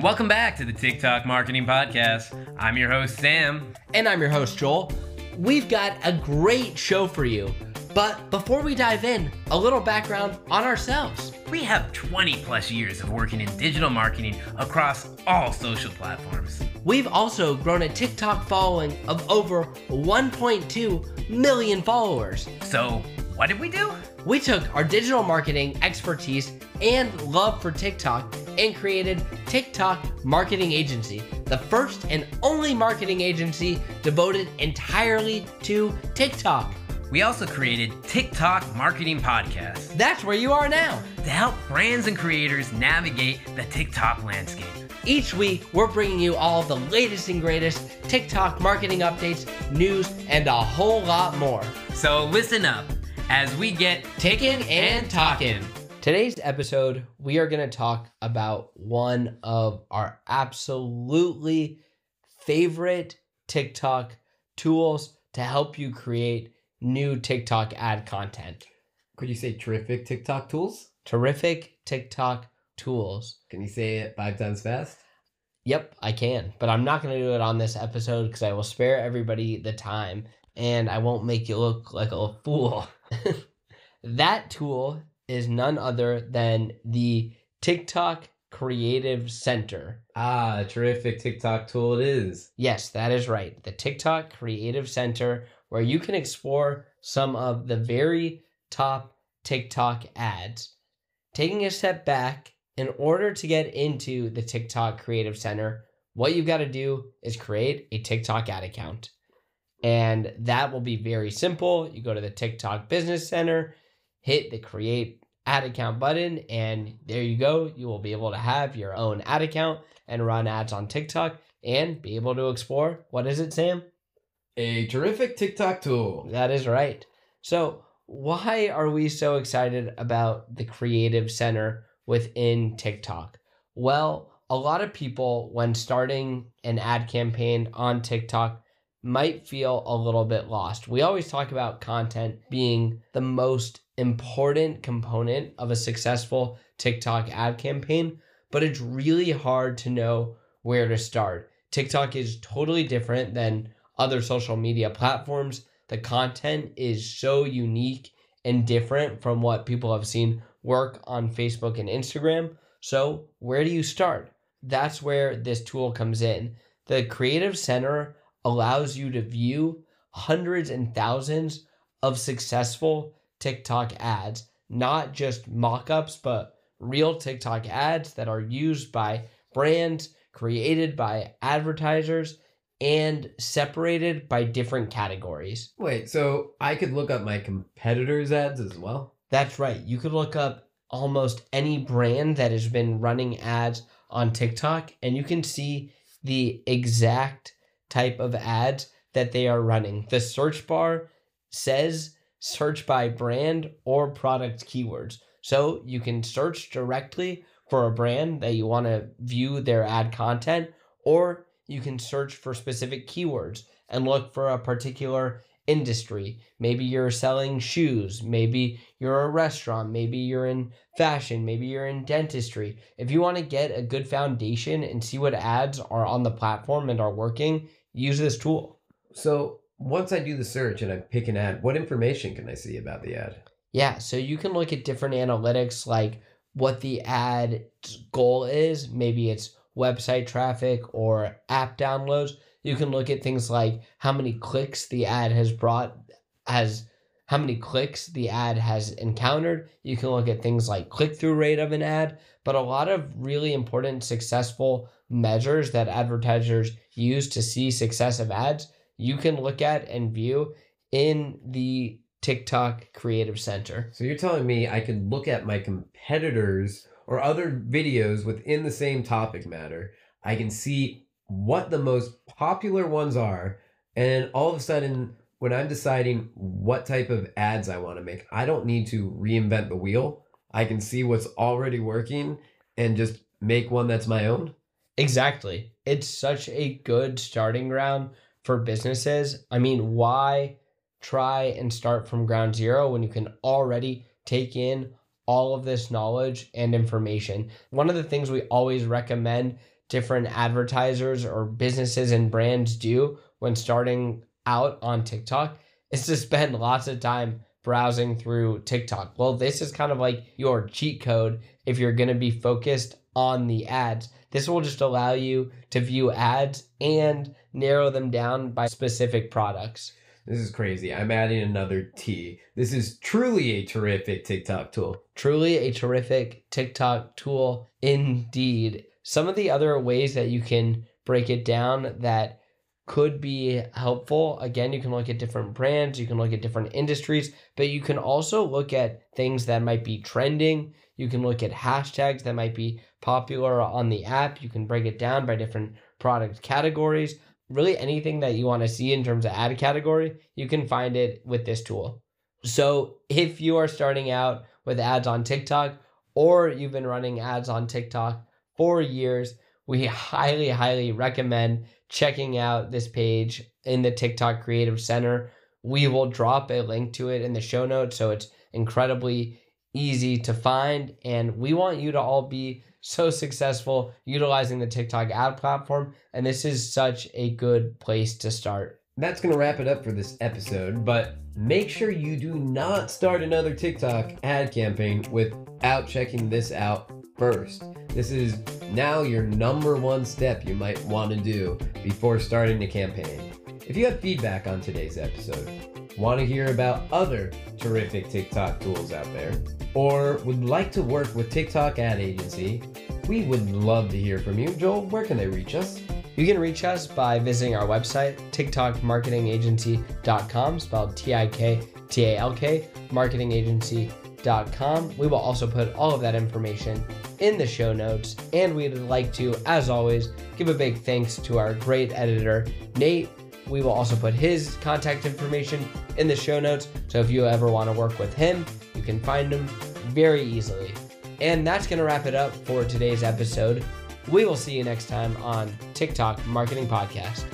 Welcome back to the TikTok Marketing Podcast. I'm your host, Sam. And I'm your host, Joel. We've got a great show for you. But before we dive in, a little background on ourselves. We have 20 plus years of working in digital marketing across all social platforms. We've also grown a TikTok following of over 1.2 million followers. So, what did we do? We took our digital marketing expertise and love for TikTok and created TikTok Marketing Agency, the first and only marketing agency devoted entirely to TikTok. We also created TikTok Marketing Podcast. That's where you are now. To help brands and creators navigate the TikTok landscape. Each week, we're bringing you all the latest and greatest TikTok marketing updates, news, and a whole lot more. So listen up as we get ticking and talking. Today's episode, we are going to talk about one of our absolutely favorite TikTok tools to help you create new TikTok ad content. Could you say terrific TikTok tools? Terrific TikTok tools. Can you say it five times fast? Yep, I can, but I'm not going to do it on this episode because I will spare everybody the time and I won't make you look like a fool. that tool is none other than the TikTok Creative Center. Ah, terrific TikTok tool it is. Yes, that is right. The TikTok Creative Center, where you can explore some of the very top TikTok ads. Taking a step back, in order to get into the TikTok Creative Center, what you've got to do is create a TikTok ad account. And that will be very simple. You go to the TikTok Business Center, hit the create ad account button, and there you go. You will be able to have your own ad account and run ads on TikTok and be able to explore what is it, Sam? A terrific TikTok tool. That is right. So, why are we so excited about the Creative Center within TikTok? Well, a lot of people, when starting an ad campaign on TikTok, might feel a little bit lost. We always talk about content being the most important component of a successful TikTok ad campaign, but it's really hard to know where to start. TikTok is totally different than other social media platforms. The content is so unique and different from what people have seen work on Facebook and Instagram. So, where do you start? That's where this tool comes in. The Creative Center allows you to view hundreds and thousands of successful TikTok ads, not just mock ups, but real TikTok ads that are used by brands, created by advertisers, and separated by different categories. Wait, so I could look up my competitors' ads as well? That's right. You could look up almost any brand that has been running ads on TikTok, and you can see the exact type of ads that they are running. The search bar says search by brand or product keywords. So you can search directly for a brand that you want to view their ad content, or you can search for specific keywords and look for a particular industry. Maybe you're selling shoes, maybe you're a restaurant, maybe you're in fashion, maybe you're in dentistry. If you want to get a good foundation and see what ads are on the platform and are working, use this tool. So once I do the search and I pick an ad, what information can I see about the ad? Yeah, so you can look at different analytics like what the ad goal is. Maybe it's website traffic or app downloads. You can look at things like how many clicks the ad has brought, has how many clicks the ad has encountered. You can look at things like click through rate of an ad, but a lot of really important successful measures that advertisers use to see success of ads, you can look at and view in the TikTok Creative Center. So you're telling me I could look at my competitors or other videos within the same topic matter. I can see what the most popular ones are, and all of a sudden, when I'm deciding what type of ads I want to make, I don't need to reinvent the wheel. I can see what's already working and just make one that's my own. Exactly. It's such a good starting ground for businesses. I mean, why try and start from ground zero when you can already take in all of this knowledge and information. One of the things we always recommend different advertisers or businesses and brands do when starting out on TikTok is to spend lots of time browsing through TikTok. Well, this is kind of like your cheat code if you're going to be focused on the ads. This will just allow you to view ads and narrow them down by specific products. This is crazy. I'm adding another T. This is truly a terrific TikTok tool. Truly a terrific TikTok tool indeed. Some of the other ways that you can break it down that could be helpful. Again, you can look at different brands, you can look at different industries, but you can also look at things that might be trending. You can look at hashtags that might be popular on the app. You can break it down by different product categories. Really, anything that you want to see in terms of ad category, you can find it with this tool. So, if you are starting out with ads on TikTok or you've been running ads on TikTok for years, we highly, highly recommend checking out this page in the TikTok Creative Center. We will drop a link to it in the show notes, so it's incredibly easy to find. And we want you to all be so successful utilizing the TikTok ad platform. And this is such a good place to start. That's going to wrap it up for this episode, but make sure you do not start another TikTok ad campaign without checking this out first. This is now your number one step you might want to do before starting the campaign. If you have feedback on today's episode, want to hear about other terrific TikTok tools out there, or would like to work with TikTok Ad Agency, we would love to hear from you. Joel, where can they reach us? You can reach us by visiting our website, tiktalkmarketingagency.com, spelled T I K T A L K, marketingagency.com. We will also put all of that information in the show notes, and we'd like to, as always, give a big thanks to our great editor, Nate. We will also put his contact information in the show notes, so if you ever want to work with him, you can find him very easily. And that's going to wrap it up for today's episode. We will see you next time on TikTok Marketing Podcast.